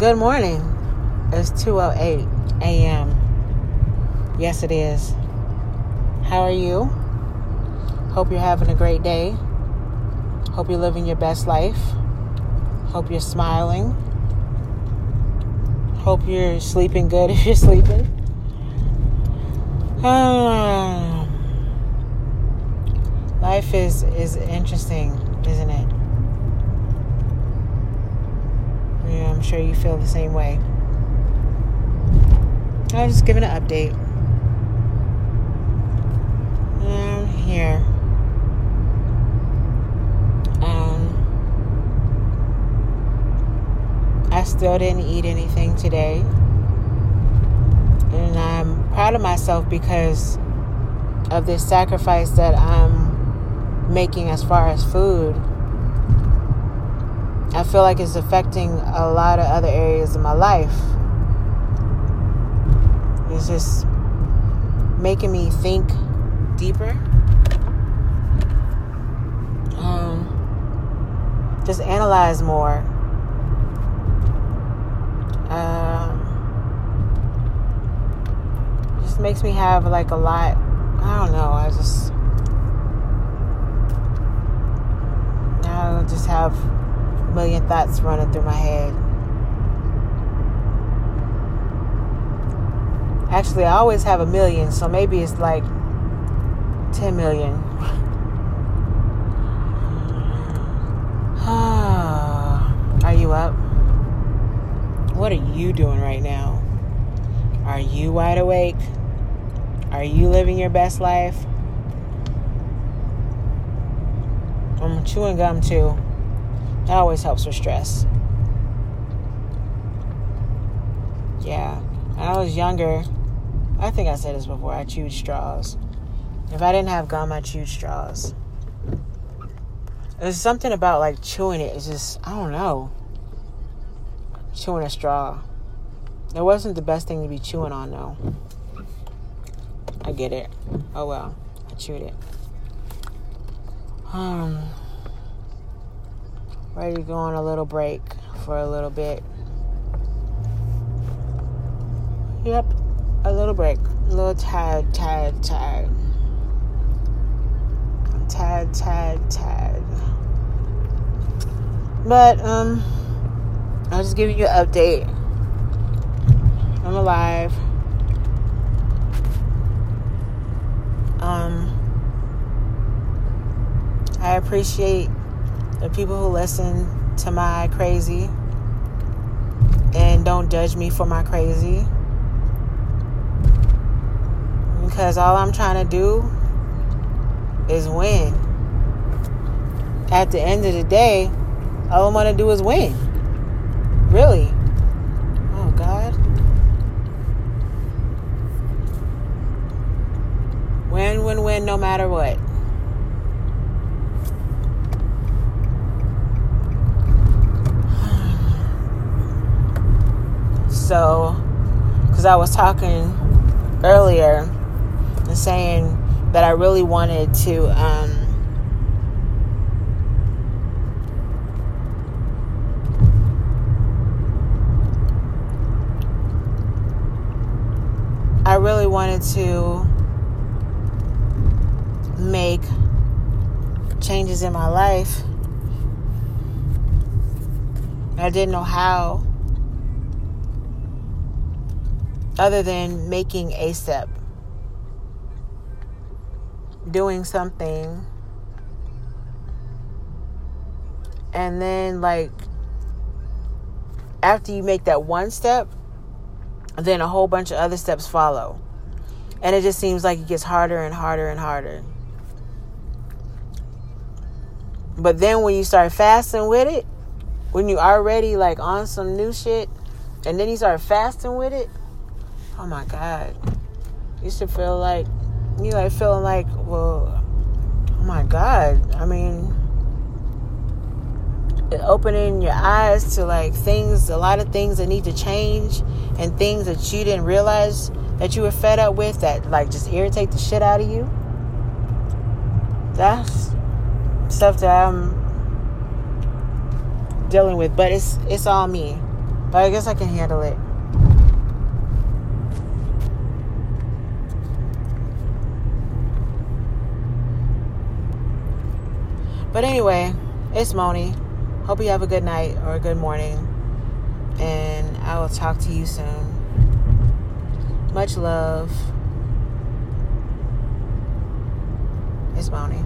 Good morning. It's 2:08 a.m. Yes, it is. How are you? Hope you're having a great day. Hope you're living your best life. Hope you're smiling. Hope you're sleeping good if you're sleeping. Um, life is is interesting, isn't it? Yeah, I'm sure you feel the same way. I was just giving an update. I'm here. Um, I still didn't eat anything today. And I'm proud of myself because of this sacrifice that I'm making as far as food. I feel like it's affecting a lot of other areas of my life. It's just making me think deeper. Um, just analyze more. Um, just makes me have like a lot. I don't know. I just. I just have million thoughts running through my head. Actually, I always have a million, so maybe it's like 10 million. are you up? What are you doing right now? Are you wide awake? Are you living your best life? I'm chewing gum too. That always helps with stress. Yeah. When I was younger, I think I said this before, I chewed straws. If I didn't have gum, I chewed straws. There's something about like chewing it. It's just, I don't know. Chewing a straw. It wasn't the best thing to be chewing on, though. I get it. Oh well. I chewed it. Um, ready to go on a little break for a little bit. Yep, a little break. A little tired, tired, tired. Tired, tired, tired. But, um, I'll just give you an update. I'm alive. Um, I appreciate the people who listen to my crazy and don't judge me for my crazy. Because all I'm trying to do is win. At the end of the day, all I want to do is win. Really. Oh, God. Win, win, win, no matter what. So, because I was talking earlier and saying that I really wanted to um, I really wanted to make changes in my life. I didn't know how other than making a step, doing something, and then, like, after you make that one step, then a whole bunch of other steps follow. And it just seems like it gets harder and harder and harder. But then when you start fasting with it, when you already like on some new shit, and then you start fasting with it, oh my god, you should feel like you like feeling like, well, oh my god. I mean, opening your eyes to like things, a lot of things that need to change, and things that you didn't realize that you were fed up with that like just irritate the shit out of you. That's stuff that I'm dealing with, but it's it's all me. But I guess I can handle it. But anyway, it's Moni. Hope you have a good night or a good morning. And I will talk to you soon. Much love. It's Moni.